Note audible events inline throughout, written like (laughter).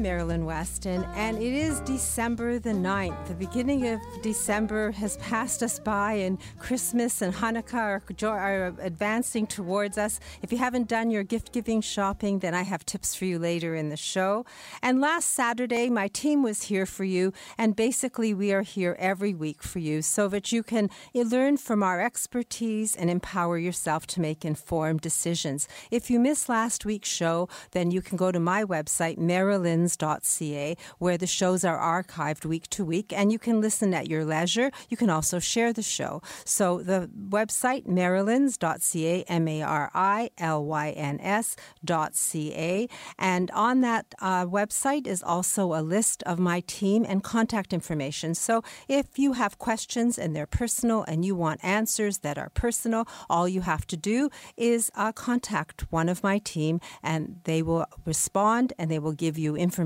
Am Marilyn Weston, and it is December the 9th. The beginning of December has passed us by, and Christmas and Hanukkah are, are advancing towards us. If you haven't done your gift giving shopping, then I have tips for you later in the show. And last Saturday, my team was here for you, and basically, we are here every week for you so that you can learn from our expertise and empower yourself to make informed decisions. If you missed last week's show, then you can go to my website, where the shows are archived week to week, and you can listen at your leisure. You can also share the show. So the website, marilyns.ca, M A R I L Y N S.ca, and on that uh, website is also a list of my team and contact information. So if you have questions and they're personal and you want answers that are personal, all you have to do is uh, contact one of my team and they will respond and they will give you information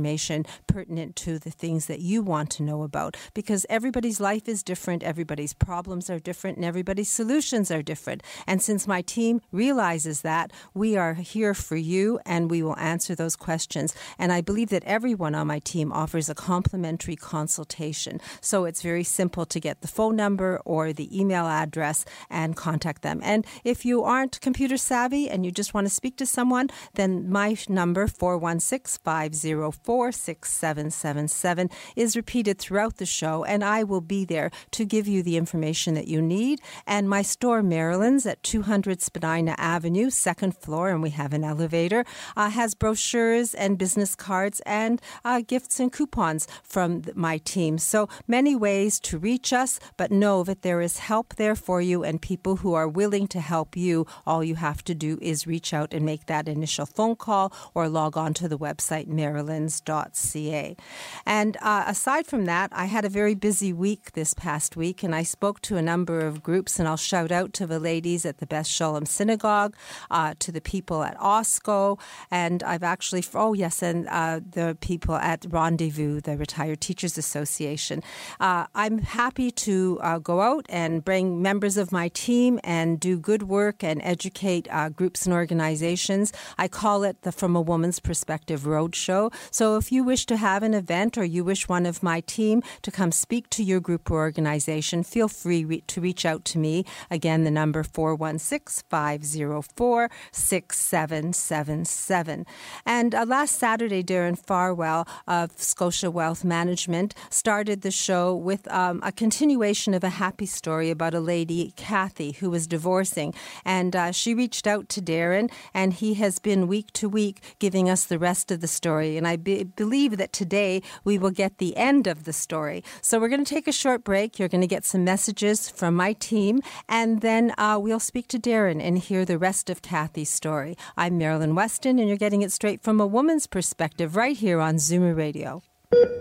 pertinent to the things that you want to know about because everybody's life is different, everybody's problems are different, and everybody's solutions are different. And since my team realizes that, we are here for you and we will answer those questions. And I believe that everyone on my team offers a complimentary consultation. So it's very simple to get the phone number or the email address and contact them. And if you aren't computer savvy and you just want to speak to someone, then my number 416 504 6777 is repeated throughout the show, and I will be there to give you the information that you need. And my store, Marilyn's, at 200 Spadina Avenue, second floor, and we have an elevator, uh, has brochures and business cards and uh, gifts and coupons from my team. So many ways to reach us, but know that there is help there for you and people who are willing to help you. All you have to do is reach out and make that initial phone call or log on to the website marilyns.ca. And uh, aside from that, I had a very busy week this past week, and I spoke to a number of groups, and I'll shout out to the ladies at the Beth Shalom Synagogue, uh, to the people at OSCO, and I've actually, oh yes, and uh, the people at Rendezvous, the Retired Teachers Association. Uh, I'm happy to uh, go out and bring members of my team and do good work and educate uh, groups and organizations. I call it the From a Woman's Perspective Roadshow. So if you wish to have an event or you wish one of my team to come speak to your group or organization, feel free re- to reach out to me. Again, the number 416 504 6777. And uh, last Saturday, Darren Farwell of Scotia Wealth Management started the show with um, a continuation of a happy story about a lady, Kathy, who was divorcing. And uh, she reached out to Darren, and he has been week to week giving us the rest of the story. And I be- believe that today we will get the end of the story. So we're going to take a short break. You're going to get some messages from my team, and then uh, we'll speak to Darren and hear the rest of Kathy's story. I'm Marilyn Weston, and you're getting it straight from a woman's perspective right here on Zoomer Radio.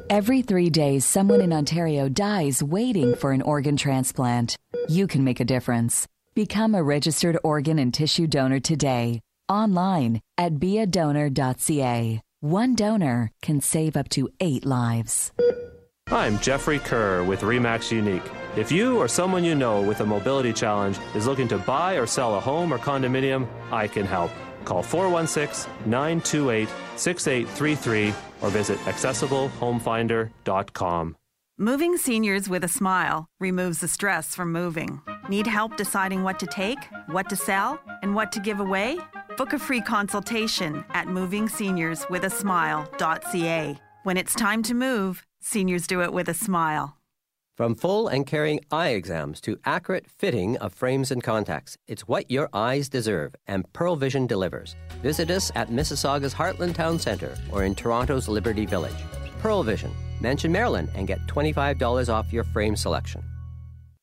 Every three days, someone in Ontario dies waiting for an organ transplant. You can make a difference. Become a registered organ and tissue donor today. Online at beadonor.ca. One donor can save up to eight lives. I'm Jeffrey Kerr with Remax Unique. If you or someone you know with a mobility challenge is looking to buy or sell a home or condominium, I can help. Call 416 928 6833 or visit accessiblehomefinder.com. Moving seniors with a smile removes the stress from moving. Need help deciding what to take, what to sell, and what to give away? Book a free consultation at movingseniorswithasmile.ca. When it's time to move, seniors do it with a smile. From full and caring eye exams to accurate fitting of frames and contacts, it's what your eyes deserve, and Pearle Vision delivers. Visit us at Mississauga's Heartland Town Centre or in Toronto's Liberty Village. Pearle Vision. Mention Marilyn and get $25 off your frame selection.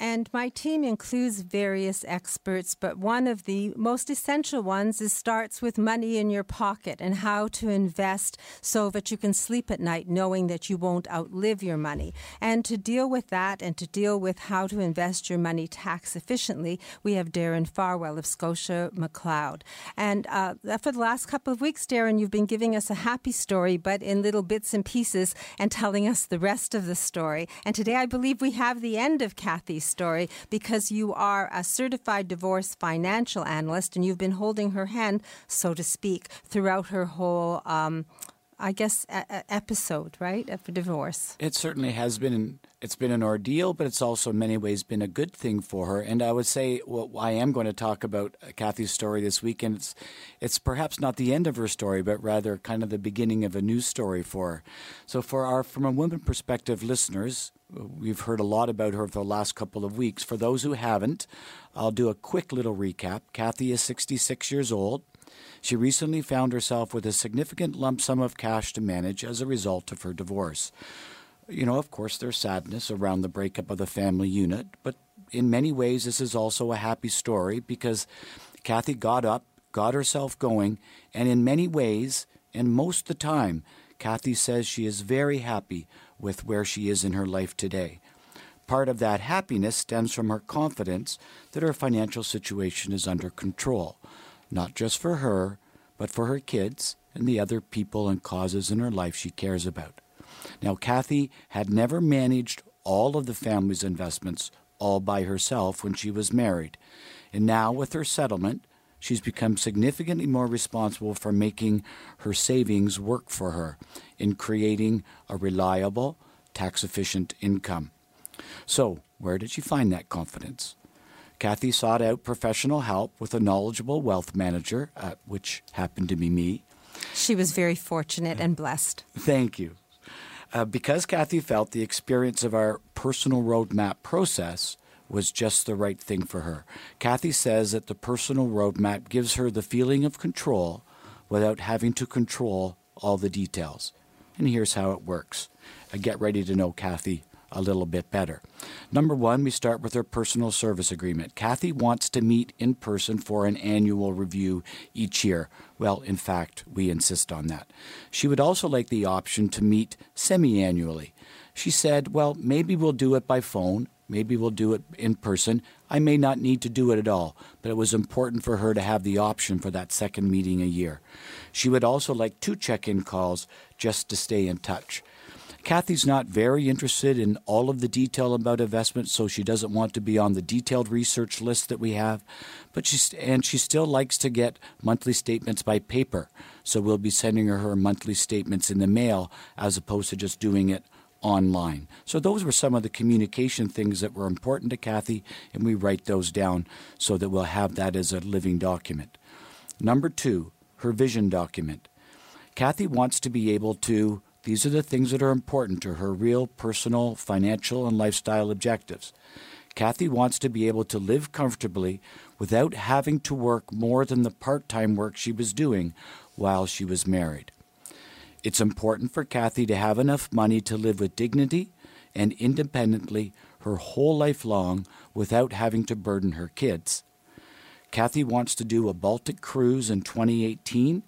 And my team includes various experts, but one of the most essential ones is starts with money in your pocket and how to invest so that you can sleep at night knowing that you won't outlive your money. And to deal with that and to deal with how to invest your money tax efficiently, we have Darren Farwell of Scotia McLeod. And uh, for the last couple of weeks, Darren, you've been giving us a happy story, but in little bits and pieces and telling us the rest of the story. And today I believe we have the end of Kathy's story because you are a certified divorce financial analyst and you've been holding her hand, so to speak, throughout her whole. Um, I guess a- a- episode, right, of a divorce. It certainly has been. It's been an ordeal, but it's also in many ways been a good thing for her. And I would say, well, I am going to talk about uh, Kathy's story this week, and it's, it's perhaps not the end of her story, but rather kind of the beginning of a new story for her. So, for our from a woman perspective listeners, we've heard a lot about her for the last couple of weeks. For those who haven't, I'll do a quick little recap. Kathy is 66 years old. She recently found herself with a significant lump sum of cash to manage as a result of her divorce. You know, of course, there's sadness around the breakup of the family unit, but in many ways, this is also a happy story because Kathy got up, got herself going, and in many ways, and most the time, Kathy says she is very happy with where she is in her life today. Part of that happiness stems from her confidence that her financial situation is under control not just for her, but for her kids and the other people and causes in her life she cares about. Now, Kathy had never managed all of the family's investments all by herself when she was married, and now with her settlement, she's become significantly more responsible for making her savings work for her in creating a reliable, tax efficient income. So, where did she find that confidence? Kathy sought out professional help with a knowledgeable wealth manager, uh, which happened to be me. She was very fortunate and blessed. Thank you. Uh, because Kathy felt the experience of our personal roadmap process was just the right thing for her. Kathy says that the personal roadmap gives her the feeling of control without having to control all the details. And here's how it works. Uh, get ready to know Kathy a little bit better. Number one, we start with her personal service agreement. Kathy wants to meet in person for an annual review each year. Well, in fact, we insist on that. She would also like the option to meet semi annually. She said, Well, maybe we'll do it by phone. Maybe we'll do it in person. I may not need to do it at all, but it was important for her to have the option for that second meeting a year. She would also like two check in calls just to stay in touch. Kathy's not very interested in all of the detail about investments, so she doesn't want to be on the detailed research list that we have. But she and she still likes to get monthly statements by paper, so we'll be sending her her monthly statements in the mail as opposed to just doing it online. So those were some of the communication things that were important to Kathy, and we write those down so that we'll have that as a living document. Number two, her vision document. Kathy wants to be able to these are the things that are important to her real personal, financial, and lifestyle objectives. Kathy wants to be able to live comfortably without having to work more than the part time work she was doing while she was married. It's important for Kathy to have enough money to live with dignity and independently her whole life long without having to burden her kids. Kathy wants to do a Baltic cruise in 2018,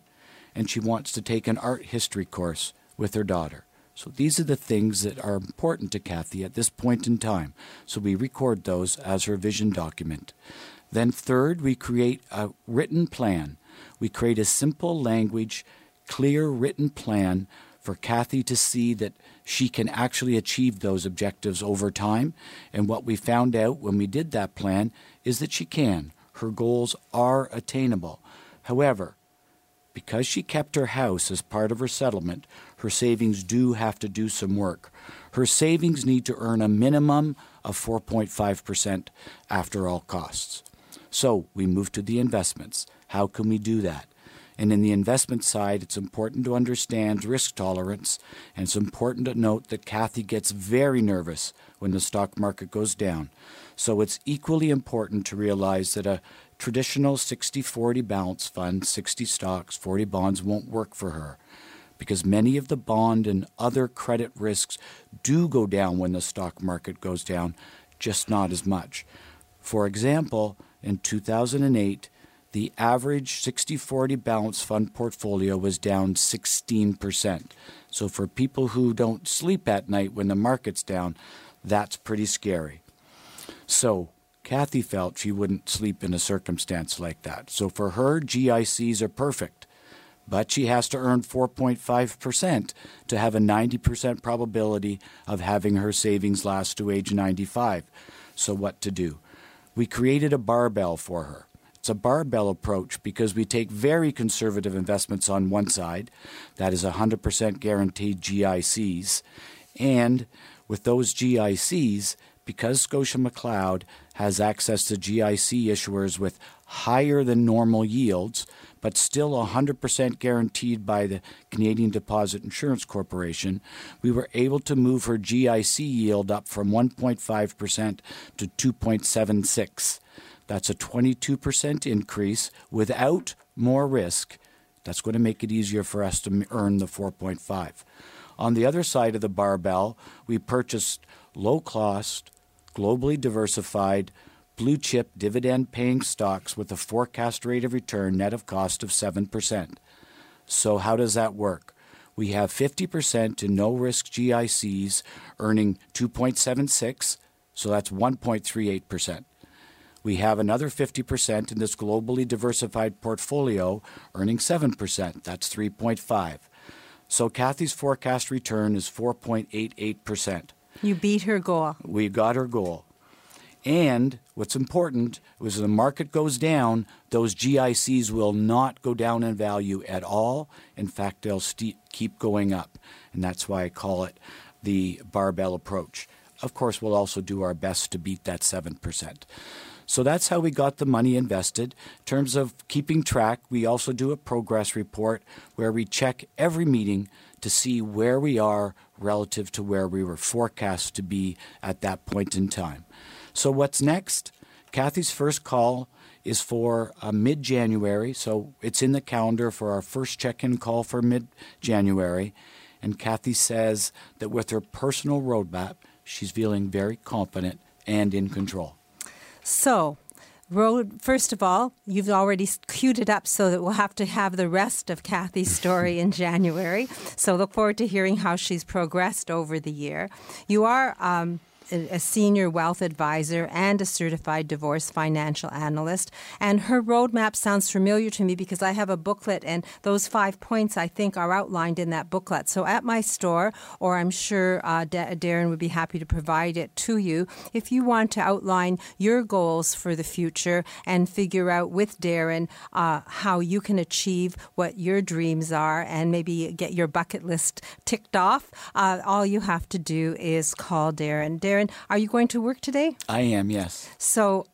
and she wants to take an art history course with her daughter. So these are the things that are important to Kathy at this point in time. So we record those as her vision document. Then, third, we create a written plan. We create a simple language, clear written plan for Kathy to see that she can actually achieve those objectives over time. And what we found out when we did that plan is that she can. Her goals are attainable. However, because she kept her house as part of her settlement, her savings do have to do some work. Her savings need to earn a minimum of 4.5% after all costs. So we move to the investments. How can we do that? And in the investment side, it's important to understand risk tolerance, and it's important to note that Kathy gets very nervous when the stock market goes down. So it's equally important to realize that a traditional 60 40 balance fund, 60 stocks, 40 bonds, won't work for her because many of the bond and other credit risks do go down when the stock market goes down, just not as much. For example, in 2008, the average 60 40 balance fund portfolio was down 16%. So, for people who don't sleep at night when the market's down, that's pretty scary. So, Kathy felt she wouldn't sleep in a circumstance like that. So, for her, GICs are perfect. But she has to earn 4.5% to have a 90% probability of having her savings last to age 95. So, what to do? We created a barbell for her. It's a barbell approach because we take very conservative investments on one side, that is 100% guaranteed GICs, and with those GICs, because Scotia McLeod has access to GIC issuers with higher than normal yields, but still 100% guaranteed by the Canadian Deposit Insurance Corporation, we were able to move her GIC yield up from 1.5% to 2.76. That's a 22% increase without more risk. That's going to make it easier for us to earn the 4.5. On the other side of the barbell, we purchased low cost, globally diversified, blue chip dividend paying stocks with a forecast rate of return net of cost of 7%. So, how does that work? We have 50% in no risk GICs earning 2.76, so that's 1.38%. We have another 50% in this globally diversified portfolio earning 7%. That's 3.5. So Kathy's forecast return is 4.88%. You beat her goal. We got her goal. And what's important is when the market goes down, those GICs will not go down in value at all. In fact, they'll keep going up. And that's why I call it the barbell approach. Of course, we'll also do our best to beat that 7%. So that's how we got the money invested. In terms of keeping track, we also do a progress report where we check every meeting to see where we are relative to where we were forecast to be at that point in time. So, what's next? Kathy's first call is for uh, mid January, so it's in the calendar for our first check in call for mid January. And Kathy says that with her personal roadmap, she's feeling very confident and in control. So, Road, first of all, you've already queued it up so that we'll have to have the rest of Kathy's (laughs) story in January. So look forward to hearing how she's progressed over the year. You are um, a senior wealth advisor and a certified divorce financial analyst. And her roadmap sounds familiar to me because I have a booklet, and those five points I think are outlined in that booklet. So at my store, or I'm sure uh, Darren would be happy to provide it to you, if you want to outline your goals for the future and figure out with Darren uh, how you can achieve what your dreams are and maybe get your bucket list ticked off, uh, all you have to do is call Darren. Darren are you going to work today? I am, yes. So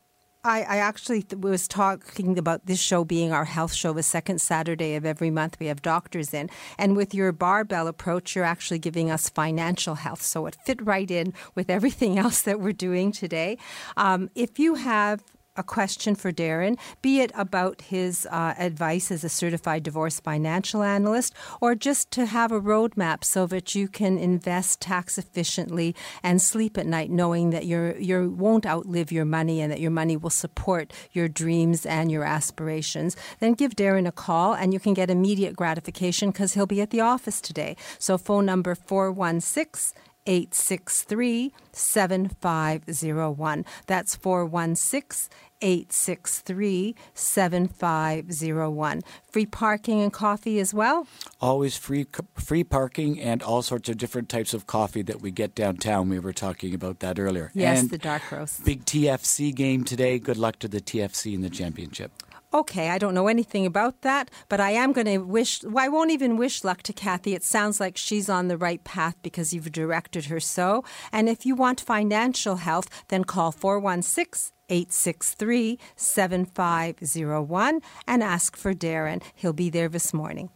I, I, actually was talking about this show being our health show, the second Saturday of every month. We have doctors in. And with your barbell approach, you're actually giving us financial health. So it fit right in with everything (laughs) else that we're doing today. Um, if you have a question for Darren, be it about his uh, advice as a certified divorce financial analyst, or just to have a roadmap so that you can invest tax efficiently and sleep at night knowing that you you won't outlive your money and that your money will support your dreams and your aspirations, then give Darren a call and you can get immediate gratification because he'll be at the office today. So phone number 416 863 7501. That's 416 863 7501. Free parking and coffee as well? Always free free parking and all sorts of different types of coffee that we get downtown. We were talking about that earlier. Yes, and the dark roast. Big TFC game today. Good luck to the TFC in the championship. Okay, I don't know anything about that, but I am going to wish, well, I won't even wish luck to Kathy. It sounds like she's on the right path because you've directed her so. And if you want financial health, then call 416 863 7501 and ask for Darren. He'll be there this morning.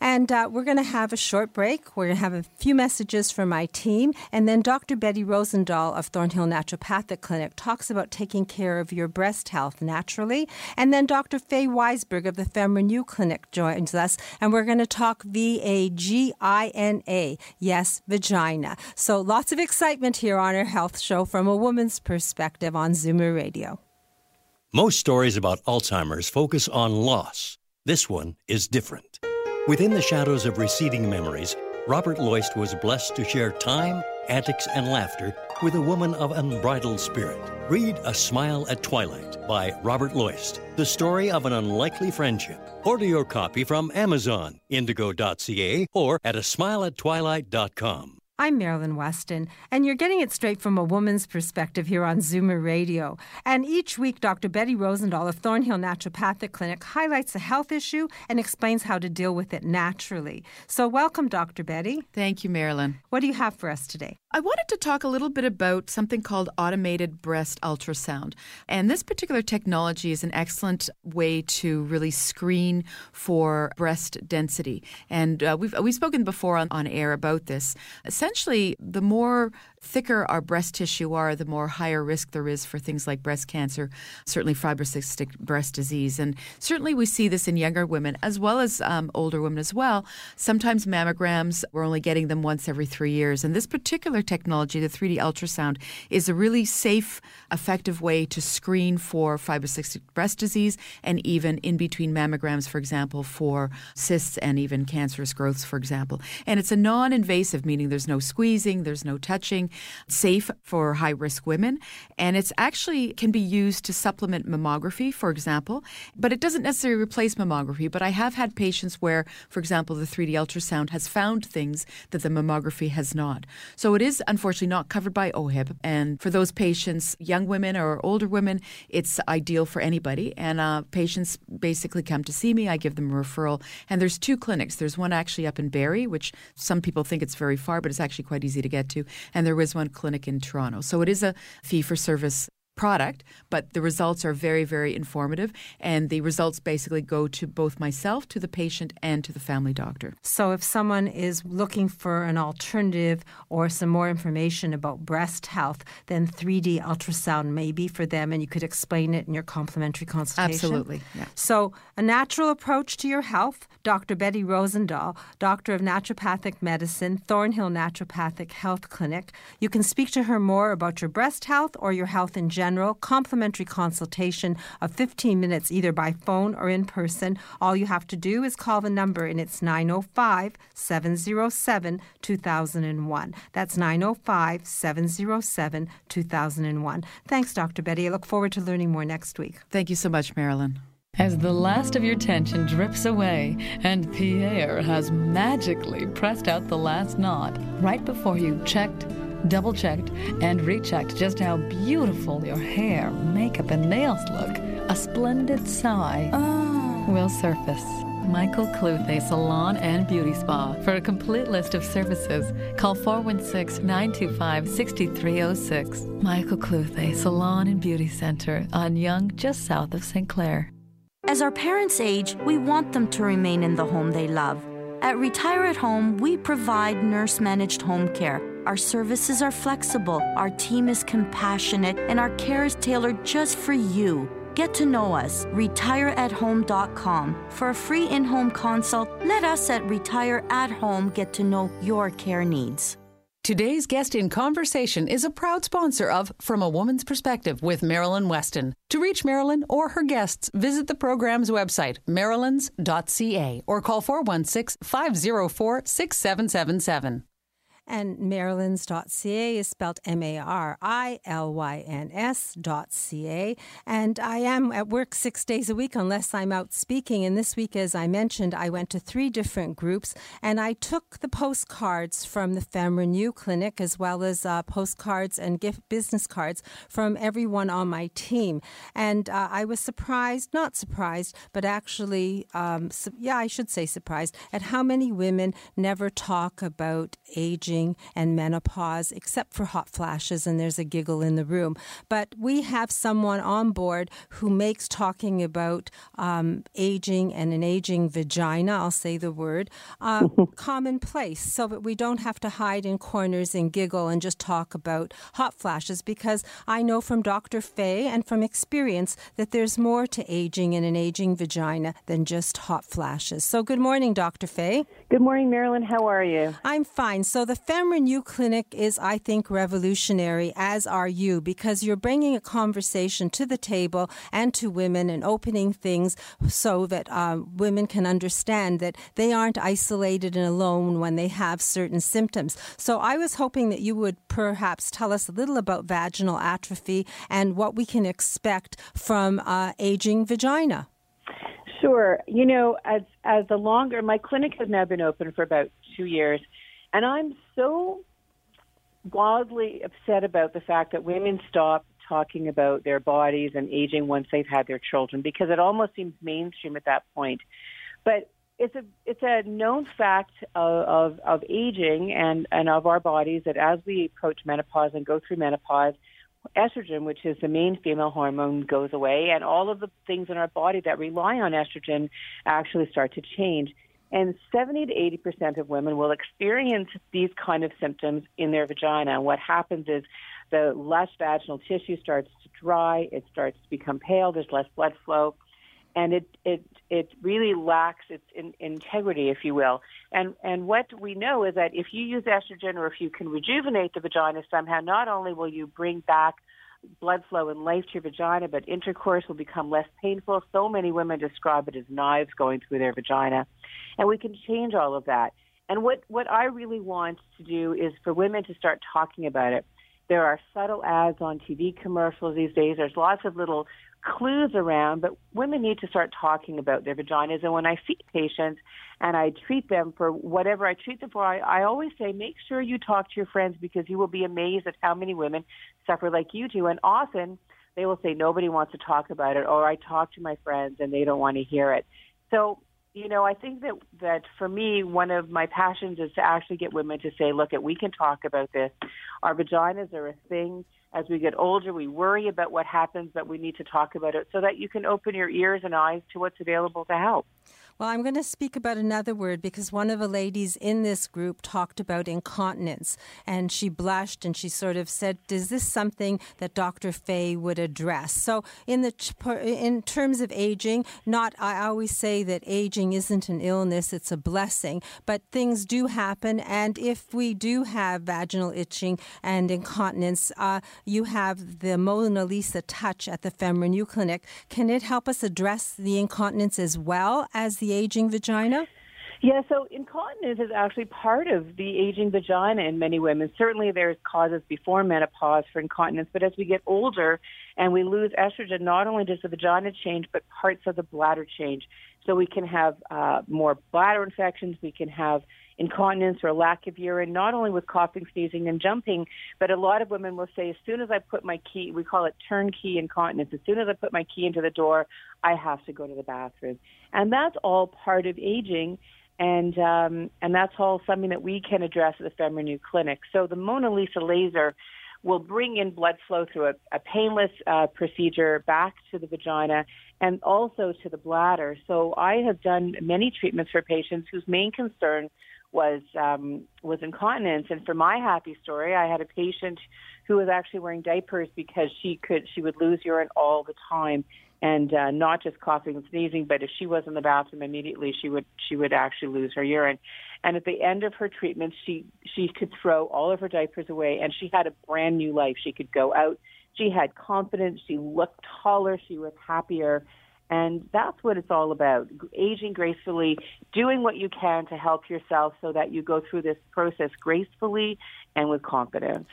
And uh, we're going to have a short break. We're going to have a few messages from my team. And then Dr. Betty Rosendahl of Thornhill Naturopathic Clinic talks about taking care of your breast health naturally. And then Dr. Fay Weisberg of the FemRenew Clinic joins us. And we're going to talk V A G I N A. Yes, vagina. So lots of excitement here on our health show from a woman's perspective on Zoomer Radio. Most stories about Alzheimer's focus on loss. This one is different. Within the shadows of receding memories, Robert Loist was blessed to share time, antics, and laughter with a woman of unbridled spirit. Read A Smile at Twilight by Robert Loist, the story of an unlikely friendship. Order your copy from Amazon, indigo.ca, or at a smileattwilight.com. I'm Marilyn Weston, and you're getting it straight from a woman's perspective here on Zoomer Radio. And each week, Dr. Betty Rosendahl of Thornhill Naturopathic Clinic highlights a health issue and explains how to deal with it naturally. So, welcome, Dr. Betty. Thank you, Marilyn. What do you have for us today? I wanted to talk a little bit about something called automated breast ultrasound. And this particular technology is an excellent way to really screen for breast density. And uh, we've, we've spoken before on, on air about this. Essentially, the more thicker our breast tissue are, the more higher risk there is for things like breast cancer, certainly fibrocystic breast disease. And certainly we see this in younger women as well as um, older women as well. Sometimes mammograms, we're only getting them once every three years. And this particular technology, the 3D ultrasound, is a really safe, effective way to screen for fibrocystic breast disease and even in between mammograms, for example, for cysts and even cancerous growths, for example. And it's a non invasive, meaning there's no squeezing, there's no touching safe for high risk women. And it's actually can be used to supplement mammography, for example, but it doesn't necessarily replace mammography. But I have had patients where, for example, the 3D ultrasound has found things that the mammography has not. So it is unfortunately not covered by OHIP. And for those patients, young women or older women, it's ideal for anybody. And uh, patients basically come to see me. I give them a referral. And there's two clinics. There's one actually up in Barrie, which some people think it's very far, but it's actually quite easy to get to. And there was one clinic in Toronto. So it is a fee for service product, but the results are very, very informative. And the results basically go to both myself, to the patient, and to the family doctor. So, if someone is looking for an alternative or some more information about breast health, then 3D ultrasound may be for them, and you could explain it in your complimentary consultation. Absolutely. Yeah. So, a natural approach to your health. Dr. Betty Rosendahl, Doctor of Naturopathic Medicine, Thornhill Naturopathic Health Clinic. You can speak to her more about your breast health or your health in general. Complimentary consultation of 15 minutes either by phone or in person. All you have to do is call the number and it's 905 707 2001. That's 905 707 2001. Thanks, Dr. Betty. I look forward to learning more next week. Thank you so much, Marilyn. As the last of your tension drips away and Pierre has magically pressed out the last knot right before you checked, double checked, and rechecked just how beautiful your hair, makeup, and nails look, a splendid sigh ah. will surface. Michael Cluthe Salon and Beauty Spa. For a complete list of services, call 416 925 6306. Michael Cluthe Salon and Beauty Center on Yonge, just south of St. Clair. As our parents age, we want them to remain in the home they love. At Retire at Home, we provide nurse managed home care. Our services are flexible, our team is compassionate, and our care is tailored just for you. Get to know us, at retireathome.com. For a free in home consult, let us at Retire at Home get to know your care needs. Today's guest in conversation is a proud sponsor of From a Woman's Perspective with Marilyn Weston. To reach Marilyn or her guests, visit the program's website, marilyns.ca, or call 416 504 6777. And Marilyns.ca is spelled M A R I L Y N S.ca. And I am at work six days a week unless I'm out speaking. And this week, as I mentioned, I went to three different groups and I took the postcards from the Fem Renew Clinic as well as uh, postcards and gift business cards from everyone on my team. And uh, I was surprised, not surprised, but actually, um, su- yeah, I should say surprised at how many women never talk about aging aging and menopause, except for hot flashes, and there's a giggle in the room. But we have someone on board who makes talking about um, aging and an aging vagina, I'll say the word, uh, (laughs) commonplace so that we don't have to hide in corners and giggle and just talk about hot flashes because I know from Dr. Fay and from experience that there's more to aging and an aging vagina than just hot flashes. So, good morning, Dr. Fay. Good morning, Marilyn. How are you? I'm fine. So, the FemRenew Clinic is, I think, revolutionary, as are you, because you're bringing a conversation to the table and to women and opening things so that uh, women can understand that they aren't isolated and alone when they have certain symptoms. So, I was hoping that you would perhaps tell us a little about vaginal atrophy and what we can expect from uh, aging vagina. Sure. You know, as as the longer my clinic has now been open for about two years, and I'm so wildly upset about the fact that women stop talking about their bodies and aging once they've had their children because it almost seems mainstream at that point. But it's a it's a known fact of, of, of aging and, and of our bodies that as we approach menopause and go through menopause, estrogen, which is the main female hormone, goes away, and all of the things in our body that rely on estrogen actually start to change. And 70 to 80 percent of women will experience these kind of symptoms in their vagina. And what happens is the less vaginal tissue starts to dry, it starts to become pale, there's less blood flow, and it it it really lacks its in, integrity, if you will. And and what we know is that if you use estrogen or if you can rejuvenate the vagina somehow, not only will you bring back blood flow and life to your vagina, but intercourse will become less painful. So many women describe it as knives going through their vagina, and we can change all of that. And what what I really want to do is for women to start talking about it. There are subtle ads on TV commercials these days. There's lots of little clues around, but women need to start talking about their vaginas. And when I see patients and I treat them for whatever I treat them for, I, I always say, make sure you talk to your friends because you will be amazed at how many women suffer like you do. And often they will say, nobody wants to talk about it, or I talk to my friends and they don't want to hear it. So, you know, I think that that for me, one of my passions is to actually get women to say, look, at we can talk about this. Our vaginas are a thing as we get older, we worry about what happens, but we need to talk about it so that you can open your ears and eyes to what's available to help. Well, I'm going to speak about another word because one of the ladies in this group talked about incontinence and she blushed and she sort of said, Is this something that Dr. Fay would address? So, in, the, in terms of aging, not, I always say that aging isn't an illness, it's a blessing, but things do happen. And if we do have vaginal itching and incontinence, uh, you have the Mona Lisa touch at the FemRenew Clinic. Can it help us address the incontinence as well as the the aging vagina? Yeah, so incontinence is actually part of the aging vagina in many women. Certainly, there's causes before menopause for incontinence, but as we get older and we lose estrogen, not only does the vagina change, but parts of the bladder change. So we can have uh, more bladder infections. We can have incontinence or lack of urine, not only with coughing, sneezing, and jumping, but a lot of women will say, as soon as I put my key, we call it turnkey incontinence, as soon as I put my key into the door, I have to go to the bathroom. And that's all part of aging. And um, and that's all something that we can address at the FemRenew Clinic. So the Mona Lisa laser will bring in blood flow through a, a painless uh, procedure back to the vagina and also to the bladder. So I have done many treatments for patients whose main concern was um, was incontinence. And for my happy story, I had a patient who was actually wearing diapers because she could she would lose urine all the time, and uh, not just coughing and sneezing, but if she was in the bathroom immediately, she would she would actually lose her urine. And at the end of her treatment, she she could throw all of her diapers away, and she had a brand new life. She could go out. She had confidence. She looked taller. She was happier and that's what it's all about aging gracefully, doing what you can to help yourself so that you go through this process gracefully and with confidence.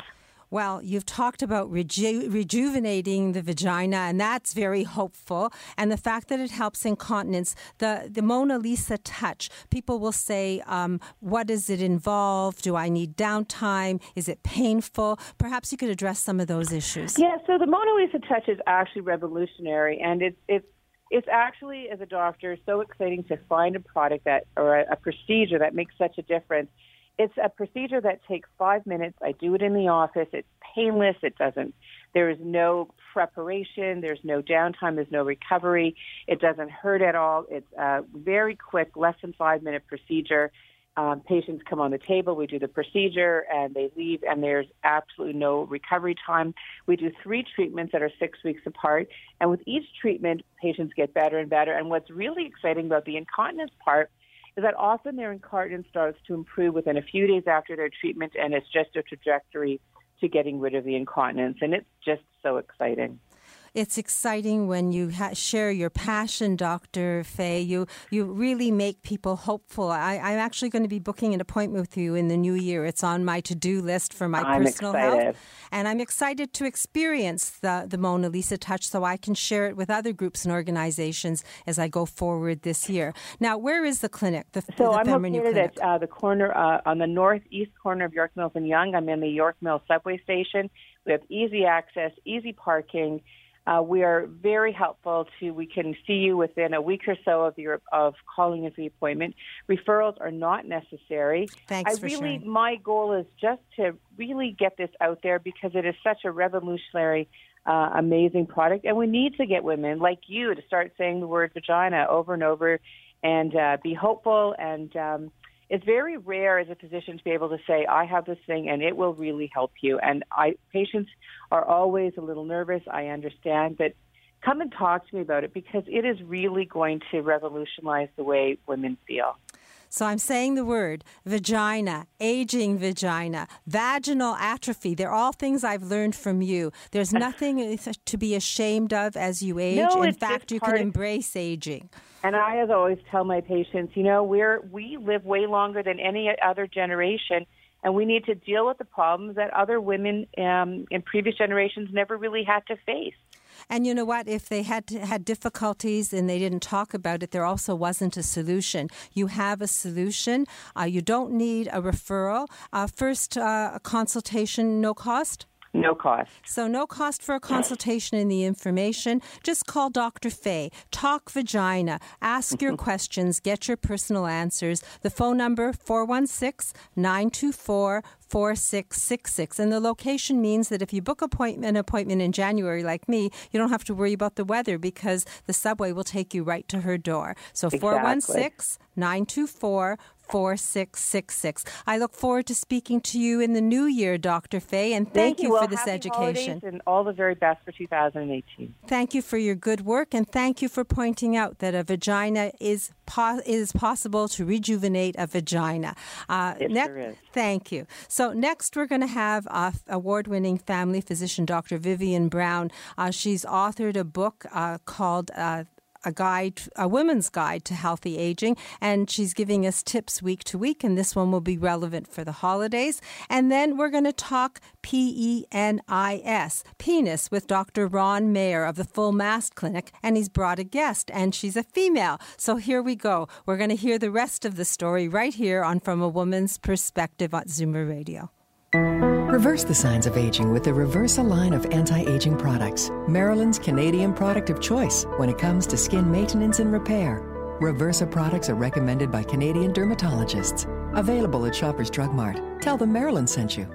Well, you've talked about reju- rejuvenating the vagina, and that's very hopeful. And the fact that it helps incontinence, the, the Mona Lisa touch, people will say, um, What does it involve? Do I need downtime? Is it painful? Perhaps you could address some of those issues. Yeah, so the Mona Lisa touch is actually revolutionary, and it's, it's it's actually, as a doctor, so exciting to find a product that or a, a procedure that makes such a difference. It's a procedure that takes five minutes. I do it in the office. It's painless. It doesn't, there is no preparation. There's no downtime. There's no recovery. It doesn't hurt at all. It's a very quick, less than five minute procedure. Um, patients come on the table, we do the procedure, and they leave, and there's absolutely no recovery time. We do three treatments that are six weeks apart, and with each treatment, patients get better and better. And what's really exciting about the incontinence part is that often their incontinence starts to improve within a few days after their treatment, and it's just a trajectory to getting rid of the incontinence, and it's just so exciting it's exciting when you ha- share your passion, Dr. Fay. You you really make people hopeful. I, am actually going to be booking an appointment with you in the new year. It's on my to do list for my I'm personal excited. health, and I'm excited to experience the the Mona Lisa touch so I can share it with other groups and organizations as I go forward this year. Now, where is the clinic? The, so the I'm located clinic? at uh, the corner uh, on the northeast corner of York Mills and Yonge. I'm in the York Mills subway station. We have easy access, easy parking. Uh, we are very helpful to. We can see you within a week or so of your of calling in for the appointment. Referrals are not necessary. Thanks I for really, sharing. my goal is just to really get this out there because it is such a revolutionary, uh, amazing product, and we need to get women like you to start saying the word vagina over and over, and uh, be hopeful and. Um, it's very rare as a physician to be able to say, I have this thing and it will really help you. And I, patients are always a little nervous. I understand, but come and talk to me about it because it is really going to revolutionize the way women feel. So I'm saying the word vagina, aging vagina, vaginal atrophy. They're all things I've learned from you. There's (laughs) nothing to be ashamed of as you age. No, In fact, you can embrace aging. And I, as always, tell my patients, you know, we're we live way longer than any other generation, and we need to deal with the problems that other women um, in previous generations never really had to face. And you know what? If they had had difficulties and they didn't talk about it, there also wasn't a solution. You have a solution. Uh, you don't need a referral. Uh, first, uh, consultation, no cost. No cost. So, no cost for a consultation and the information. Just call Dr. Fay. Talk vagina. Ask your questions. Get your personal answers. The phone number 416 924 4666. And the location means that if you book appointment, an appointment in January, like me, you don't have to worry about the weather because the subway will take you right to her door. So, 416 924 4666. I look forward to speaking to you in the new year, Dr. Fay, and thank, you, for Well, this education. and all the very best for 2018. Thank you for your good work, and thank you for pointing out that a vagina is po- is possible to rejuvenate a vagina. Uh, It sure is. Thank you. So next, we're going to have uh, award-winning family physician Dr. Vivian Brown. Uh, she's authored a book uh, called. A guide, a women's guide to healthy aging, and she's giving us tips week to week. And this one will be relevant for the holidays. And then we're going to talk P E N I S, penis, with Dr. Ron Mayer of the Full Mast Clinic, and he's brought a guest, and she's a female. So here we go. We're going to hear the rest of the story right here on From a Woman's Perspective on Zoomer Radio. Reverse the signs of aging with the Reversa line of anti aging products, Marilyn's Canadian product of choice when it comes to skin maintenance and repair. Reversa products are recommended by Canadian dermatologists. Available at Shoppers Drug Mart. Tell them Maryland sent you.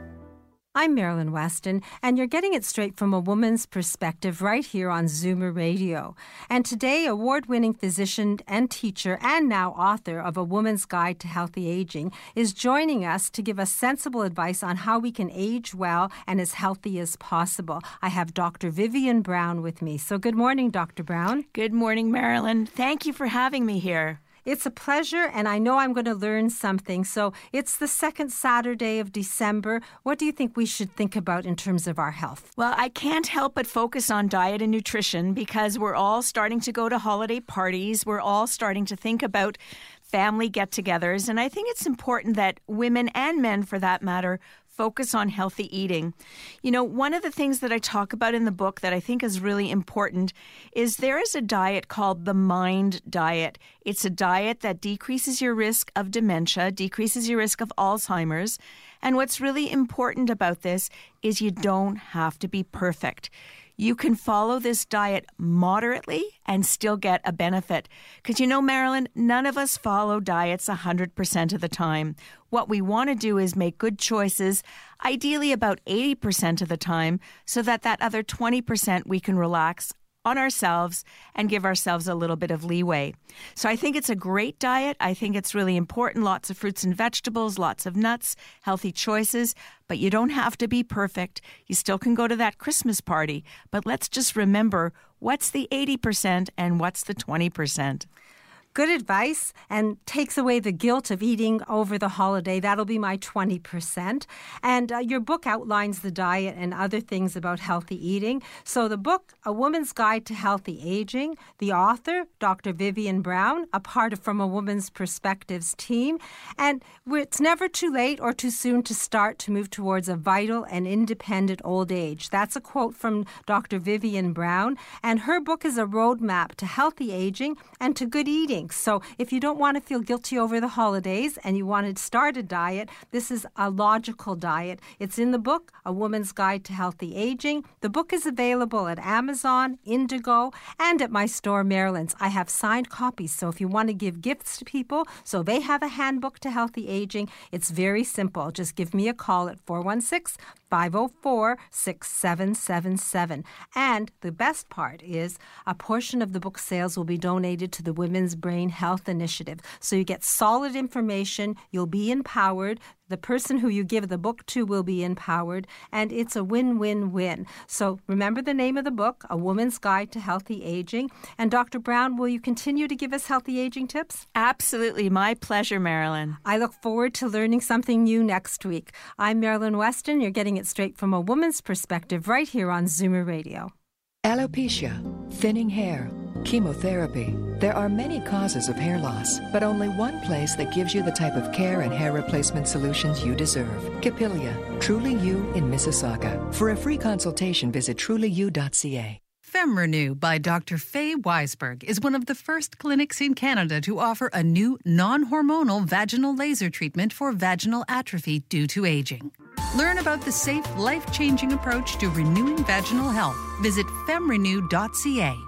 I'm Marilyn Weston, and you're getting it straight from a woman's perspective right here on Zoomer Radio. And today, award winning physician and teacher, and now author of A Woman's Guide to Healthy Aging, is joining us to give us sensible advice on how we can age well and as healthy as possible. I have Dr. Vivian Brown with me. So, good morning, Dr. Brown. Good morning, Marilyn. Thank you for having me here. It's a pleasure, and I know I'm going to learn something. So, it's the second Saturday of December. What do you think we should think about in terms of our health? Well, I can't help but focus on diet and nutrition because we're all starting to go to holiday parties. We're all starting to think about family get togethers. And I think it's important that women and men, for that matter, focus on healthy eating. You know, one of the things that I talk about in the book that I think is really important is there is a diet called the MIND diet. It's a diet that decreases your risk of dementia, decreases your risk of Alzheimer's. And what's really important about this is you don't have to be perfect. You can follow this diet moderately and still get a benefit. Because you know, Marilyn, none of us follow diets 100% of the time. What we want to do is make good choices, ideally about 80% of the time, so that that other 20% we can relax on ourselves and give ourselves a little bit of leeway. So I think it's a great diet. I think it's really important. Lots of fruits and vegetables, lots of nuts, healthy choices. But you don't have to be perfect. You still can go to that Christmas party. But let's just remember what's the 80% and what's the 20% good advice and takes away the guilt of eating over the holiday. That'll be my 20%. And uh, your book outlines the diet and other things about healthy eating. So, the book, A Woman's Guide to Healthy Aging, the author, Dr. Vivian Brown, a part of From a Woman's Perspectives team. And it's never too late or too soon to start to move towards a vital and independent old age. That's a quote from Dr. Vivian Brown. And her book is a roadmap to healthy aging and to good eating. So if you don't want to feel guilty over the holidays and you want to start a diet, this is a logical diet. It's in the book, A Woman's Guide to Healthy Aging. The book is available at Amazon, Indigo, and at my store, Marilyn's. I have signed copies, so if you want to give gifts to people so they have a handbook to healthy aging, it's very simple. Just give me a call at 416 504 6777. And the best part is a portion of the book sales will be donated to the Women's Brain Health Initiative. So you get solid information, you'll be empowered, the person who you give the book to will be empowered, and it's a win win win. So remember the name of the book, A Woman's Guide to Healthy Aging. And Dr. Brown, will you continue to give us healthy aging tips? Absolutely. My pleasure, Marilyn. I look forward to learning something new next week. I'm Marilyn Weston. You're getting it straight from a woman's perspective right here on Zoomer Radio. Alopecia, thinning hair, chemotherapy. There are many causes of hair loss, but only one place that gives you the type of care and hair replacement solutions you deserve. Capilia, Truly You in Mississauga. For a free consultation, visit trulyu.ca. FemRenew by Dr. Fay Weisberg is one of the first clinics in Canada to offer a new non hormonal vaginal laser treatment for vaginal atrophy due to aging. Learn about the safe, life changing approach to renewing vaginal health. Visit femrenew.ca.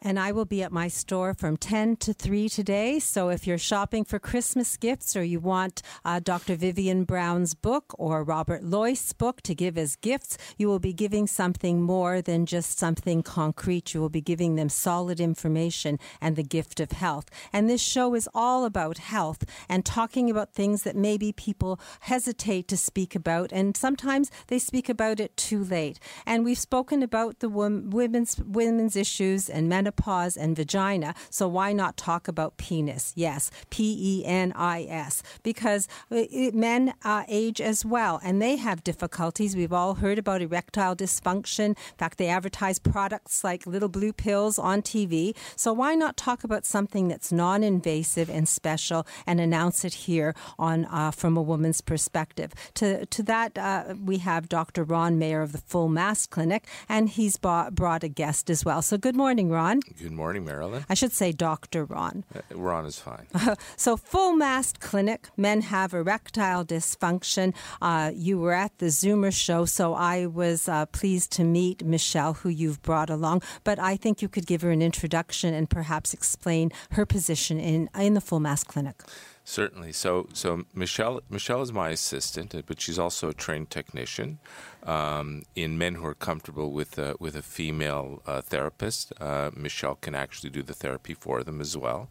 and I will be at my store from 10 to 3 today. So if you're shopping for Christmas gifts or you want uh, Dr. Vivian Brown's book or Robert Loyce's book to give as gifts, you will be giving something more than just something concrete. You will be giving them solid information and the gift of health. And this show is all about health and talking about things that maybe people hesitate to speak about. And sometimes they speak about it too late. And we've spoken about the women's, women's issues and menopause menopause and vagina. So why not talk about penis? Yes, P E N I S, because it, men uh, age as well and they have difficulties. We've all heard about erectile dysfunction. In fact, they advertise products like little blue pills on TV. So why not talk about something that's non invasive and special and announce it here on uh, From a Woman's Perspective? To, to that, uh, we have Dr. Ron Mayer of the Full Mast Clinic, and he's bought, brought a guest as well. So good morning, Ron. Good morning, Marilyn. I should say Dr. Ron. Uh, Ron is fine. (laughs) so, Full Mast Clinic, men have erectile dysfunction. Uh, you were at the Zoomer show, so I was uh, pleased to meet Michelle, who you've brought along. But I think you could give her an introduction and perhaps explain her position in, in the Full Mast Clinic. Certainly. So, so Michelle, Michelle is my assistant, but she's also a trained technician um, in men who are comfortable with a, with a female uh, therapist. Uh, Michelle can actually do the therapy for them as well.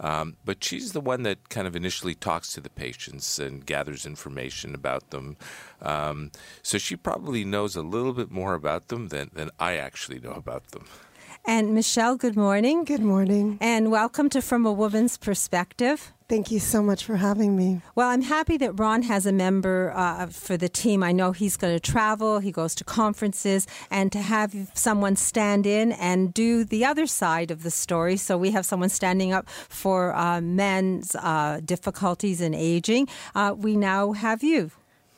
Um, but she's the one that kind of initially talks to the patients and gathers information about them. Um, so she probably knows a little bit more about them than, than I actually know about them. And Michelle, good morning. Good morning. And welcome to From a Woman's Perspective. Thank you so much for having me. Well, I'm happy that Ron has a member uh, for the team. I know he's going to travel, he goes to conferences, and to have someone stand in and do the other side of the story. So we have someone standing up for uh, men's uh, difficulties in aging. Uh, we now have you.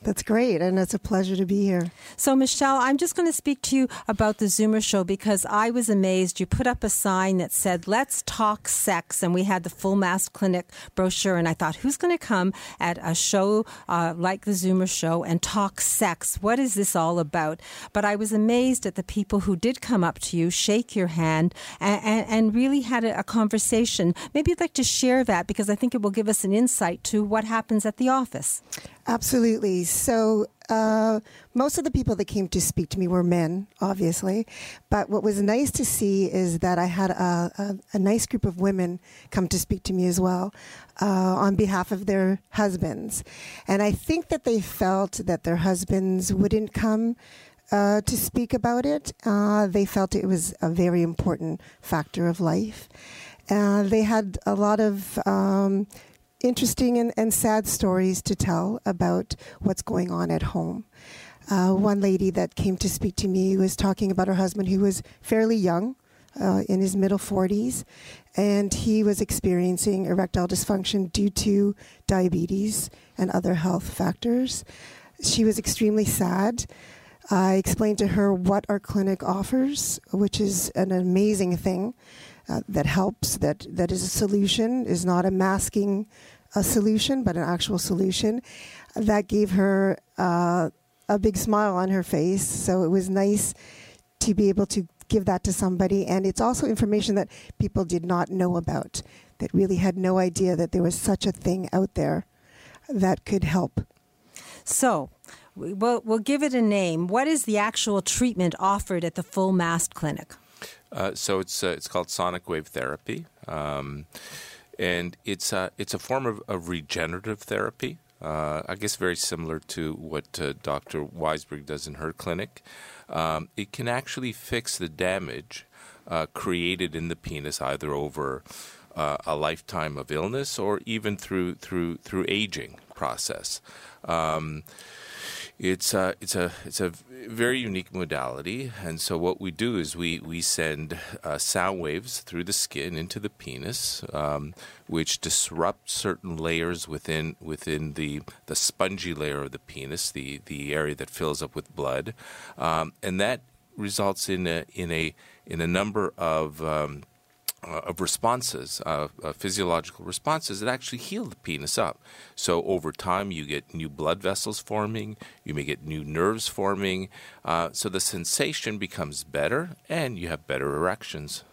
That's great, and it's a pleasure to be here. So, Michelle, I'm just going to speak to you about the Zoomer show because I was amazed. You put up a sign that said, Let's talk sex, and we had the Full Mast Clinic brochure. And I thought, who's going to come at a show uh, like the Zoomer show and talk sex? What is this all about? But I was amazed at the people who did come up to you, shake your hand, and, and, and really had a, a conversation. Maybe you'd like to share that because I think it will give us an insight to what happens at the office. Absolutely. So, uh, most of the people that came to speak to me were men, obviously. But what was nice to see is that I had a, a, a nice group of women come to speak to me as well uh, on behalf of their husbands. And I think that they felt that their husbands wouldn't come. Uh, to speak about it, uh, they felt it was a very important factor of life. Uh, they had a lot of um, interesting and, and sad stories to tell about what's going on at home. Uh, one lady that came to speak to me was talking about her husband who was fairly young, uh, in his middle 40s, and he was experiencing erectile dysfunction due to diabetes and other health factors. She was extremely sad. I explained to her what our clinic offers, which is an amazing thing uh, that helps, that, that is a solution, is not a masking a solution, but an actual solution. That gave her uh, a big smile on her face. So it was nice to be able to give that to somebody. And it's also information that people did not know about, that really had no idea that there was such a thing out there that could help. So, we'll, we'll give it a name. What is the actual treatment offered at the Full Mast Clinic? Uh, so it's uh, it's called sonic wave therapy. Um, and it's a it's a form of, of regenerative therapy. Uh, I guess very similar to what uh, Dr. Weisberg does in her clinic. Um, it can actually fix the damage uh, created in the penis, either over uh, a lifetime of illness or even through through through aging process. Um, it's a, it's a it's a very unique modality, and so what we do is we we send uh, sound waves through the skin into the penis, um, which disrupt certain layers within within the the spongy layer of the penis, the the area that fills up with blood, um, and that results in a in a in a number of um, uh, of responses, uh, uh, physiological responses that actually heal the penis up. So over time, you get new blood vessels forming, you may get new nerves forming. Uh, so the sensation becomes better, and you have better erections.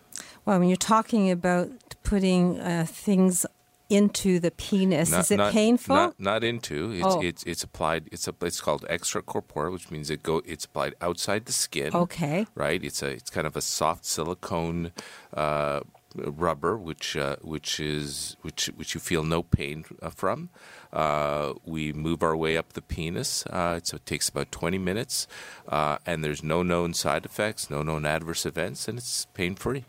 Well, when you're talking about putting uh, things into the penis. Not, Is it not, painful? Not, not into. It's, Oh. it's it's applied. It's a, it's called extracorporeal, which means it go. It's applied outside the skin. Okay. Right. It's a it's kind of a soft silicone. Uh, rubber which uh, which is which which you feel no pain uh, from uh, we move our way up the penis uh, so it takes about 20 minutes uh, and there's no known side effects no known adverse events and it's pain free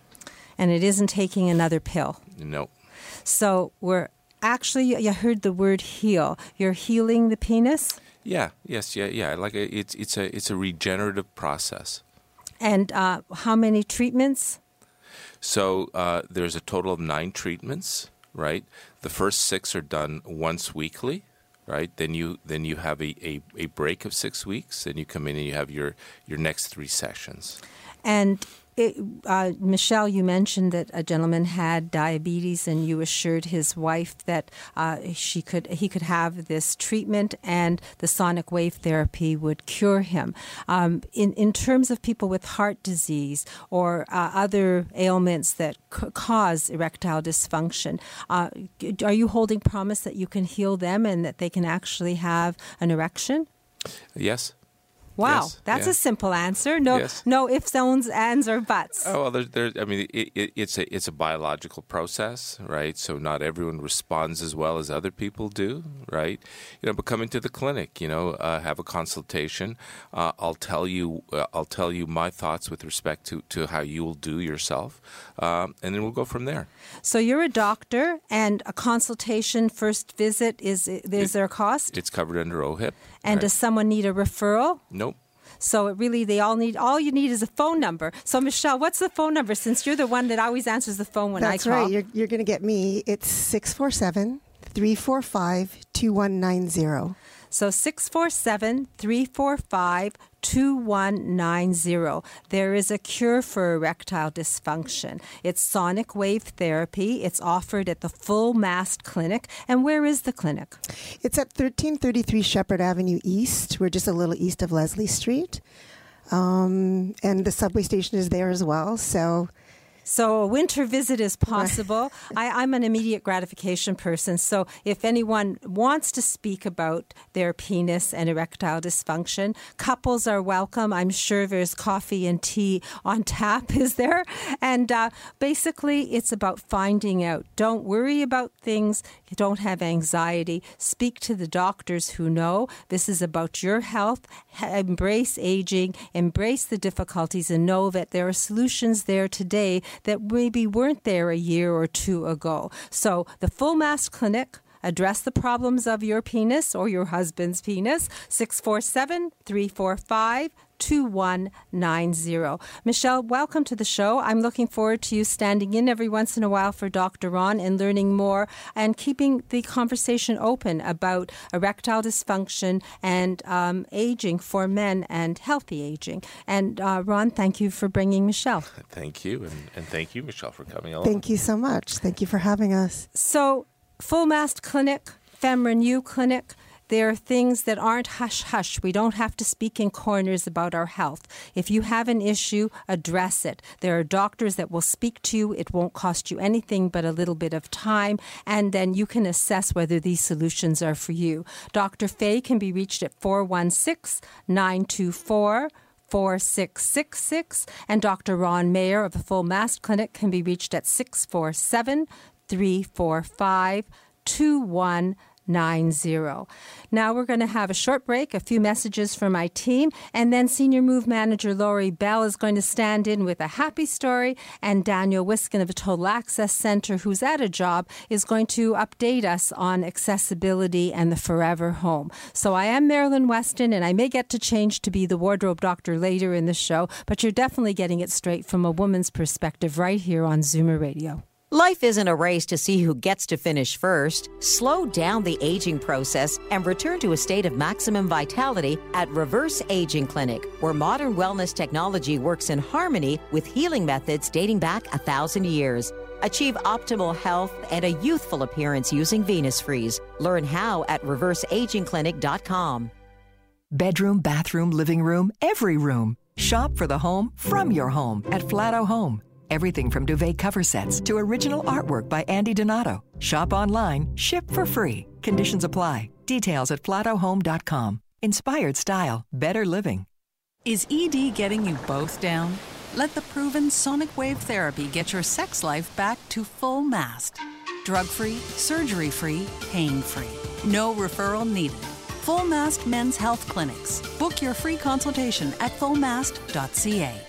and it isn't taking another pill. no So we're actually, you heard the word heal. You're healing the penis? yeah yes yeah yeah like a, it's it's a it's a regenerative process And uh, how many treatments? So uh, there's a total of nine treatments, right? The first six are done once weekly, right? Then you then you have a, a, a break of six weeks, and you come in and you have your your next three sessions. And it, uh, Michelle, you mentioned that a gentleman had diabetes, and you assured his wife that uh, she could he could have this treatment, and the sonic wave therapy would cure him. Um, in in terms of people with heart disease or uh, other ailments that c- cause erectile dysfunction, uh, are you holding promise that you can heal them and that they can actually have an erection? Yes. Wow, Yes, that's yeah. a simple answer. No, Yes. no ifs, ands, ands, or buts. Oh well, there, there. I mean, it, it, it's a it's a biological process, right? So not everyone responds as well as other people do, right? You know, but come into the clinic, you know, uh, have a consultation. Uh, I'll tell you, uh, I'll tell you my thoughts with respect to to how you will do yourself, um, and then we'll go from there. So you're a doctor, and a consultation first visit is is there a cost? It's covered under OHIP. And right? does someone need a referral? nope. So it really, they all need. All you need is a phone number. So Michelle, what's the phone number? Since you're the one that always answers the phone when That's I call. That's right. You're, you're going to get me. It's 647 345 2190. So 647 345 2190. There is a cure for erectile dysfunction. It's sonic wave therapy. It's offered at the Full Mast Clinic. And where is the clinic? It's at 1333 Sheppard Avenue East. We're just a little east of Leslie Street. Um, and the subway station is there as well. So so a winter visit is possible. I, am an immediate gratification person. So if anyone wants to speak about their penis and erectile dysfunction, couples are welcome. I'm sure there's coffee and tea on tap, (laughs) is there? And uh, basically, it's about finding out. Don't worry about things. You don't have anxiety. Speak to the doctors who know. This is about your health. Embrace aging, embrace the difficulties, and know that there are solutions there today that maybe weren't there a year or two ago. So the Full Mast Clinic address the problems of your penis or your husband's penis 647 345 2190. Michelle, welcome to the show. I'm looking forward to you standing in every once in a while for Dr. Ron and learning more and keeping the conversation open about erectile dysfunction and um, aging for men and healthy aging. And uh, Ron, thank you for bringing Michelle. (laughs) Thank you. And, and thank you, Michelle, for coming along. Thank you so much. Thank you for having us. So, Full Mast Clinic, FemRenew Clinic, there are things that aren't hush hush. We don't have to speak in corners about our health. If you have an issue, address it. There are doctors that will speak to you. It won't cost you anything but a little bit of time, and then you can assess whether these solutions are for you. Dr. Fay can be reached at 416 924 4666, and Dr. Ron Mayer of the Full Mast Clinic can be reached at 647 345 2190. Now we're going to have a short break, a few messages from my team, and then Senior Move Manager Lori Bell is going to stand in with a happy story, and Daniel Wiskin of the Total Access Center, who's at a job, is going to update us on accessibility and the forever home. So I am Marilyn Weston, and I may get to change to be the wardrobe doctor later in the show, but you're definitely getting it straight from a woman's perspective right here on Zoomer Radio. Life isn't a race to see who gets to finish first. Slow down the aging process and return to a state of maximum vitality at Reverse Aging Clinic, where modern wellness technology works in harmony with healing methods dating back a thousand years. Achieve optimal health and a youthful appearance using Venus Freeze. Learn how at reverseagingclinic.com. Bedroom, bathroom, living room, every room. Shop for the home from your home at Flatto Home. Everything from duvet cover sets to original artwork by Andy Donato. Shop online, ship for free. Conditions apply. Details at flatohome.com. Inspired style, better living. Is ED getting you both down? Let the proven sonic wave therapy get your sex life back to full mast. Drug free, surgery free, pain free. No referral needed. Full Mast Men's Health Clinics. Book your free consultation at fullmast.ca.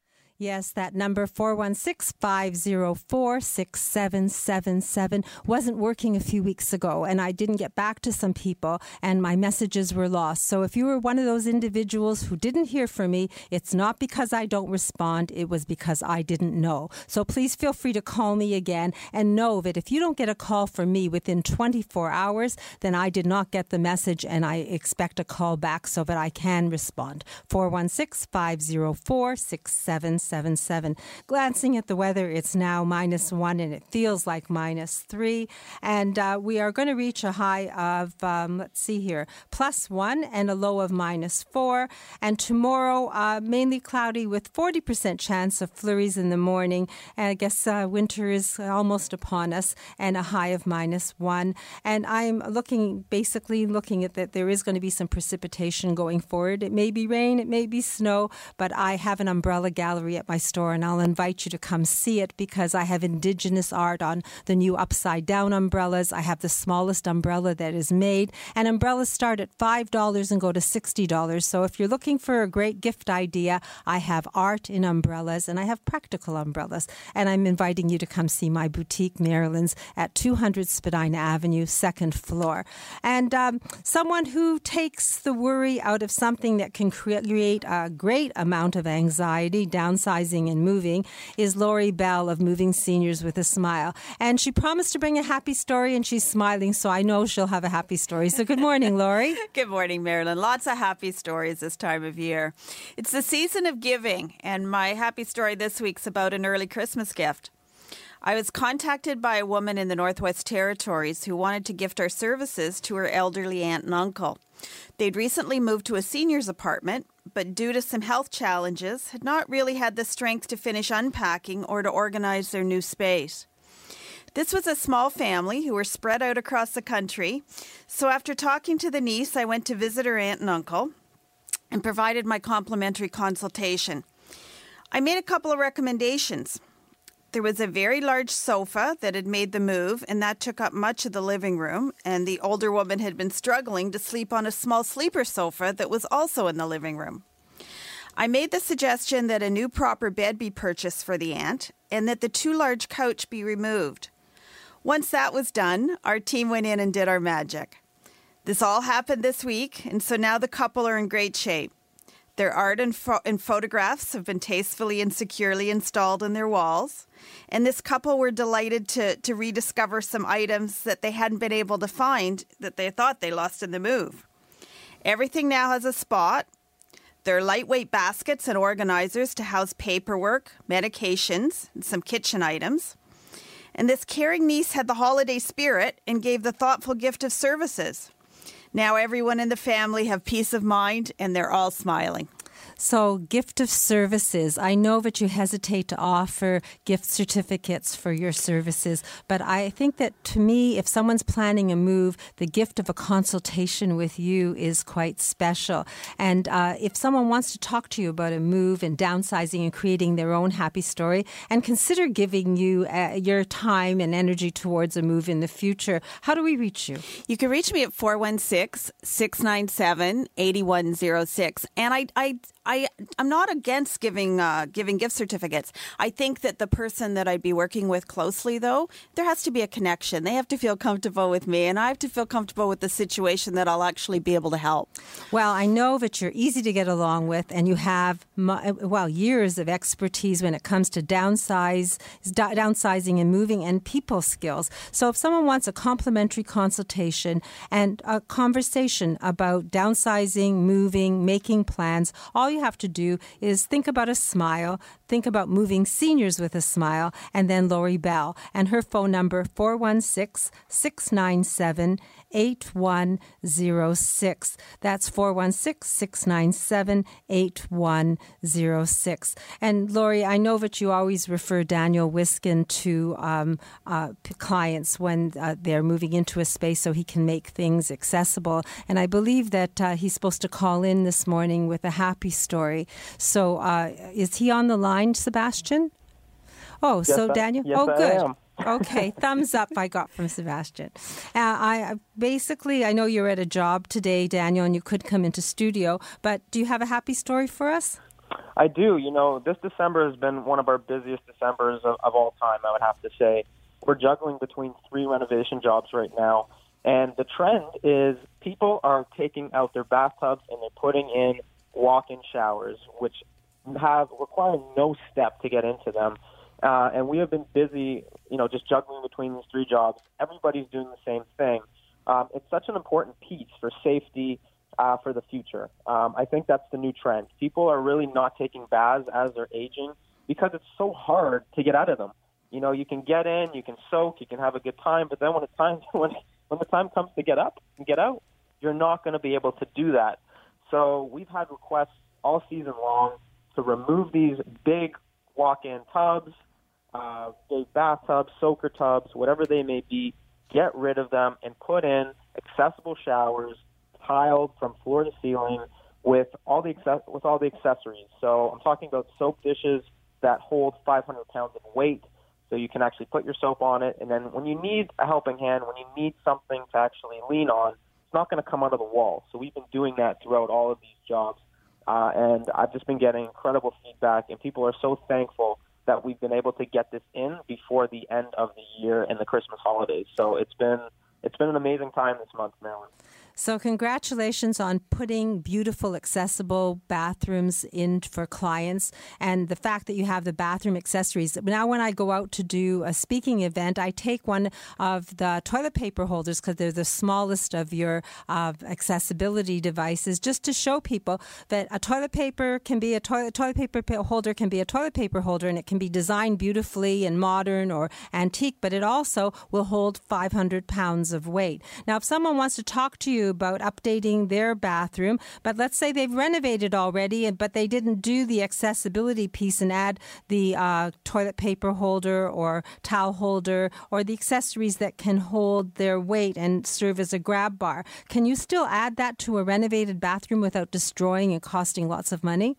Yes, that number 416 504 6777 wasn't working a few weeks ago, and I didn't get back to some people, and my messages were lost. So if you were one of those individuals who didn't hear from me, it's not because I don't respond, it was because I didn't know. So please feel free to call me again and know that if you don't get a call from me within 24 hours, then I did not get the message, and I expect a call back so that I can respond. 416 504 6777. 77. Glancing at the weather, it's now minus one and it feels like minus three. And uh, we are going to reach a high of, um, let's see here, plus one and a low of minus four. And tomorrow, uh, mainly cloudy with 40% chance of flurries in the morning. And I guess uh, winter is almost upon us and a high of minus one. And I'm looking, basically looking at that there is going to be some precipitation going forward. It may be rain, it may be snow, but I have an umbrella gallery at my store, and I'll invite you to come see it because I have indigenous art on the new upside down umbrellas. I have the smallest umbrella that is made, and umbrellas start at $5 and go to $60. So if you're looking for a great gift idea, I have art in umbrellas and I have practical umbrellas. And I'm inviting you to come see my boutique, Marilyn's, at 200 Spadina Avenue, second floor. And um, someone who takes the worry out of something that can create a great amount of anxiety, downsizing and moving, is Lori Bell of Moving Seniors with a Smile. And she promised to bring a happy story, and she's smiling, so I know she'll have a happy story. So good morning, Lori. (laughs) good morning, Marilyn. Lots of happy stories this time of year. It's the season of giving, and my happy story this week's about an early Christmas gift. I was contacted by a woman in the Northwest Territories who wanted to gift our services to her elderly aunt and uncle. They'd recently moved to a senior's apartment, but due to some health challenges, had not really had the strength to finish unpacking or to organize their new space. This was a small family who were spread out across the country. So after talking to the niece, I went to visit her aunt and uncle and provided my complimentary consultation. I made a couple of recommendations. There was a very large sofa that had made the move, and that took up much of the living room. And the older woman had been struggling to sleep on a small sleeper sofa that was also in the living room. I made the suggestion that a new proper bed be purchased for the aunt and that the too large couch be removed. Once that was done, our team went in and did our magic. This all happened this week, and so now the couple are in great shape. Their art and, pho- and, photographs have been tastefully and securely installed in their walls. And this couple were delighted to, to rediscover some items that they hadn't been able to find that they thought they lost in the move. Everything now has a spot. There are lightweight baskets and organizers to house paperwork, medications, and some kitchen items. And this caring niece had the holiday spirit and gave the thoughtful gift of services. Now everyone in the family have peace of mind and they're all smiling. So, gift of services. I know that you hesitate to offer gift certificates for your services, but I think that to me, if someone's planning a move, the gift of a consultation with you is quite special. And uh, if someone wants to talk to you about a move and downsizing and creating their own happy story, and consider giving you uh, your time and energy towards a move in the future, how do we reach you? You can reach me at 416 697 8106. And I, I, I I'm not against giving uh, giving gift certificates. I think that the person that I'd be working with closely, though, there has to be a connection. They have to feel comfortable with me, and I have to feel comfortable with the situation that I'll actually be able to help. Well, I know that you're easy to get along with, and you have well years of expertise when it comes to downsize, downsizing and moving, and people skills. So, if someone wants a complimentary consultation and a conversation about downsizing, moving, making plans, all you have to do is think about a smile, think about moving seniors with a smile, and then Lori Bell. And her phone number, 416 697 8106. That's 416 697 8106. And Lori, I know that you always refer Daniel Wiskin to um, uh, clients when uh, they're moving into a space so he can make things accessible. And I believe that uh, he's supposed to call in this morning with a happy story. So uh, is he on the line, Sebastian? Oh, yes, so Daniel? Yes, oh, good okay, thumbs up I got from Sebastian. Uh, I basically I know you're at a job today, Daniel, and you could come into studio. But do you have a happy story for us? I do. You know, this December has been one of our busiest Decembers of, of all time. I would have to say, we're juggling between three renovation jobs right now, and the trend is people are taking out their bathtubs and they're putting in walk-in showers, which have require no step to get into them. Uh, and we have been busy, you know, just juggling between these three jobs. Everybody's doing the same thing. Um, it's such an important piece for safety uh, for the future. Um, I think that's the new trend. People are really not taking baths as they're aging because it's so hard to get out of them. You know, you can get in, you can soak, you can have a good time, but then when it's time (laughs) when when the time comes to get up and get out, you're not going to be able to do that. So we've had requests all season long to remove these big walk-in tubs, uh, bathtubs, soaker tubs, whatever they may be, get rid of them and put in accessible showers, tiled from floor to ceiling, with all the with all the accessories. So I'm talking about soap dishes, that hold 500 pounds of weight. So you can actually put your soap on it, and then when you need a helping hand, when you need something to actually lean on, it's not going to come out of the wall. So we've been doing that throughout all of these jobs, uh, and I've just been getting incredible feedback, and people are so thankful that we've been able to get this in before the end of the year and the Christmas holidays. So it's been it's been an amazing time this month, Marilyn. So, congratulations on putting beautiful, accessible bathrooms in for clients and the fact that you have the bathroom accessories. Now, when I go out to do a speaking event, I take one of the toilet paper holders because they're the smallest of your uh, accessibility devices just to show people that a toilet paper can be a toilet, toilet paper holder can be a toilet paper holder and it can be designed beautifully and modern or antique, but it also will hold 500 pounds of weight. Now, if someone wants to talk to you, about updating their bathroom, but let's say they've renovated already, but they didn't do the accessibility piece and add the uh, toilet paper holder or towel holder or the accessories that can hold their weight and serve as a grab bar. Can you still add that to a renovated bathroom without destroying and costing lots of money?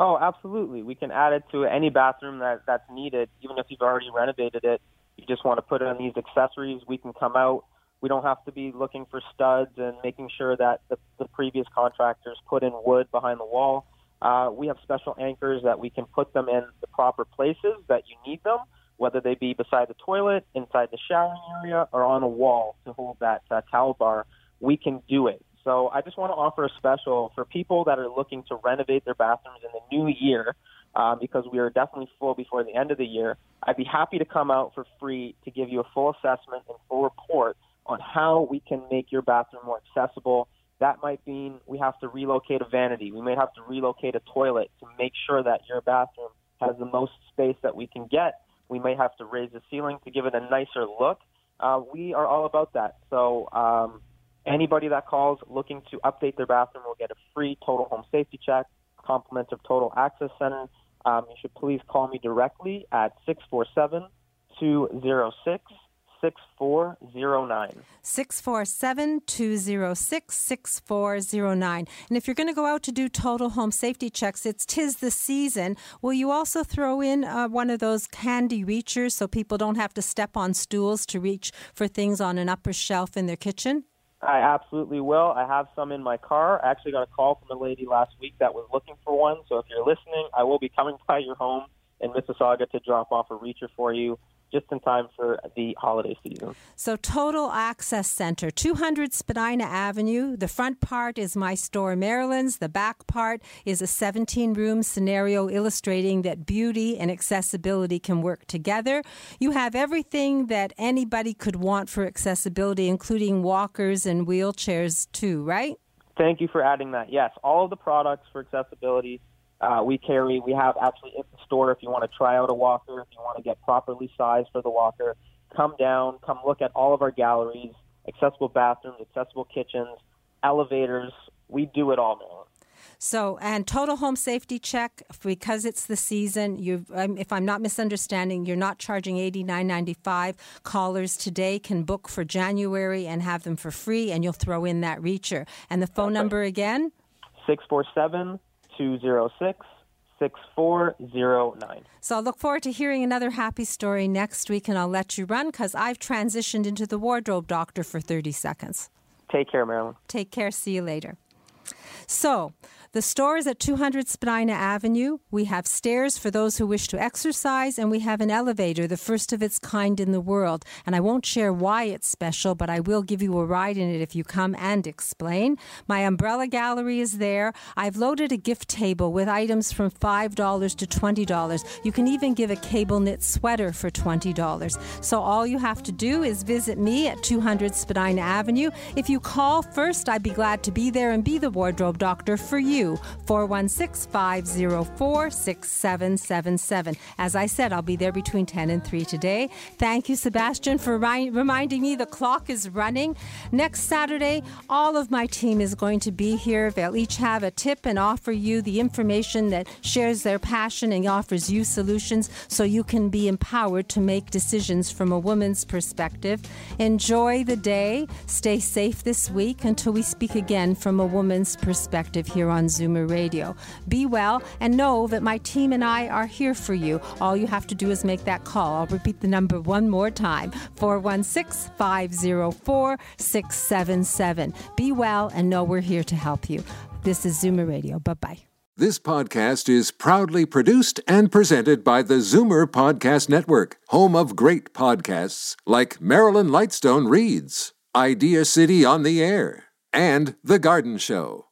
Oh, absolutely. We can add it to any bathroom that, that's needed, even if you've already renovated it. You just want to put in these accessories. We can come out we don't have to be looking for studs and making sure that the, the previous contractors put in wood behind the wall. Uh, we have special anchors that we can put them in the proper places that you need them, whether they be beside the toilet, inside the showering area, or on a wall to hold that uh, towel bar. We can do it. So I just want to offer a special for people that are looking to renovate their bathrooms in the new year. Uh, because we are definitely full before the end of the year. I'd be happy to come out for free to give you a full assessment and full report on how we can make your bathroom more accessible. That might mean we have to relocate a vanity. We may have to relocate a toilet to make sure that your bathroom has the most space that we can get. We may have to raise the ceiling to give it a nicer look. Uh, we are all about that. So um, anybody that calls looking to update their bathroom will get a free total home safety check, compliments of Total Access Center. Um, you should please call me directly at 647 206 6409. 647 206 6409. And if you're going to go out to do total home safety checks, it's tis the season. Will you also throw in uh, one of those candy reachers so people don't have to step on stools to reach for things on an upper shelf in their kitchen? I absolutely will. I have some in my car. I actually got a call from a lady last week that was looking for one. So if you're listening, I will be coming (laughs) by your home in Mississauga to drop off a reacher for you just in time for the holiday season. So, Total Access Center, 200 Spadina Avenue. The front part is My Store Marilyn's. The back part is a 17 room scenario illustrating that beauty and accessibility can work together. You have everything that anybody could want for accessibility, including walkers and wheelchairs, too, right? Thank you for adding that. Yes, all of the products for accessibility uh, we carry, we have actually in the store if you want to try out a walker, if you want to get properly sized for the walker, come down, come look at all of our galleries, accessible bathrooms, accessible kitchens, elevators. We do it all, man. So, and total home safety check because it's the season. You, um, if I'm not misunderstanding, you're not charging eighty nine ninety five. Callers today can book for January and have them for free, and you'll throw in that reacher. And the phone number again: six four seven 206 6409. So I'll look forward to hearing another happy story next week, and I'll let you run because I've transitioned into the wardrobe doctor for 30 seconds. Take care, Marilyn. Take care. See you later. So, the store is at 200 Spadina Avenue. We have stairs for those who wish to exercise, and we have an elevator, the first of its kind in the world. And I won't share why it's special, but I will give you a ride in it if you come and explain. My umbrella gallery is there. I've loaded a gift table with items from $5 to $20. You can even give a cable knit sweater for $20. So all you have to do is visit me at 200 Spadina Avenue. If you call first, I'd be glad to be there and be the wardrobe doctor for you. 416 504 6777. As I said, I'll be there between 10 and 3 today. Thank you, Sebastian, for ri- reminding me the clock is running. Next Saturday, all of my team is going to be here. They'll each have a tip and offer you the information that shares their passion and offers you solutions so you can be empowered to make decisions from a woman's perspective. Enjoy the day. Stay safe this week until we speak again from a woman's perspective here on Zoomer Radio. Be well and know that my team and I are here for you. All you have to do is make that call. I'll repeat the number one more time 416 504 677. Be well and know we're here to help you. This is Zoomer Radio. Bye bye. This podcast is proudly produced and presented by the Zoomer Podcast Network, home of great podcasts like Marilyn Lightstone Reads, Idea City on the Air, and The Garden Show.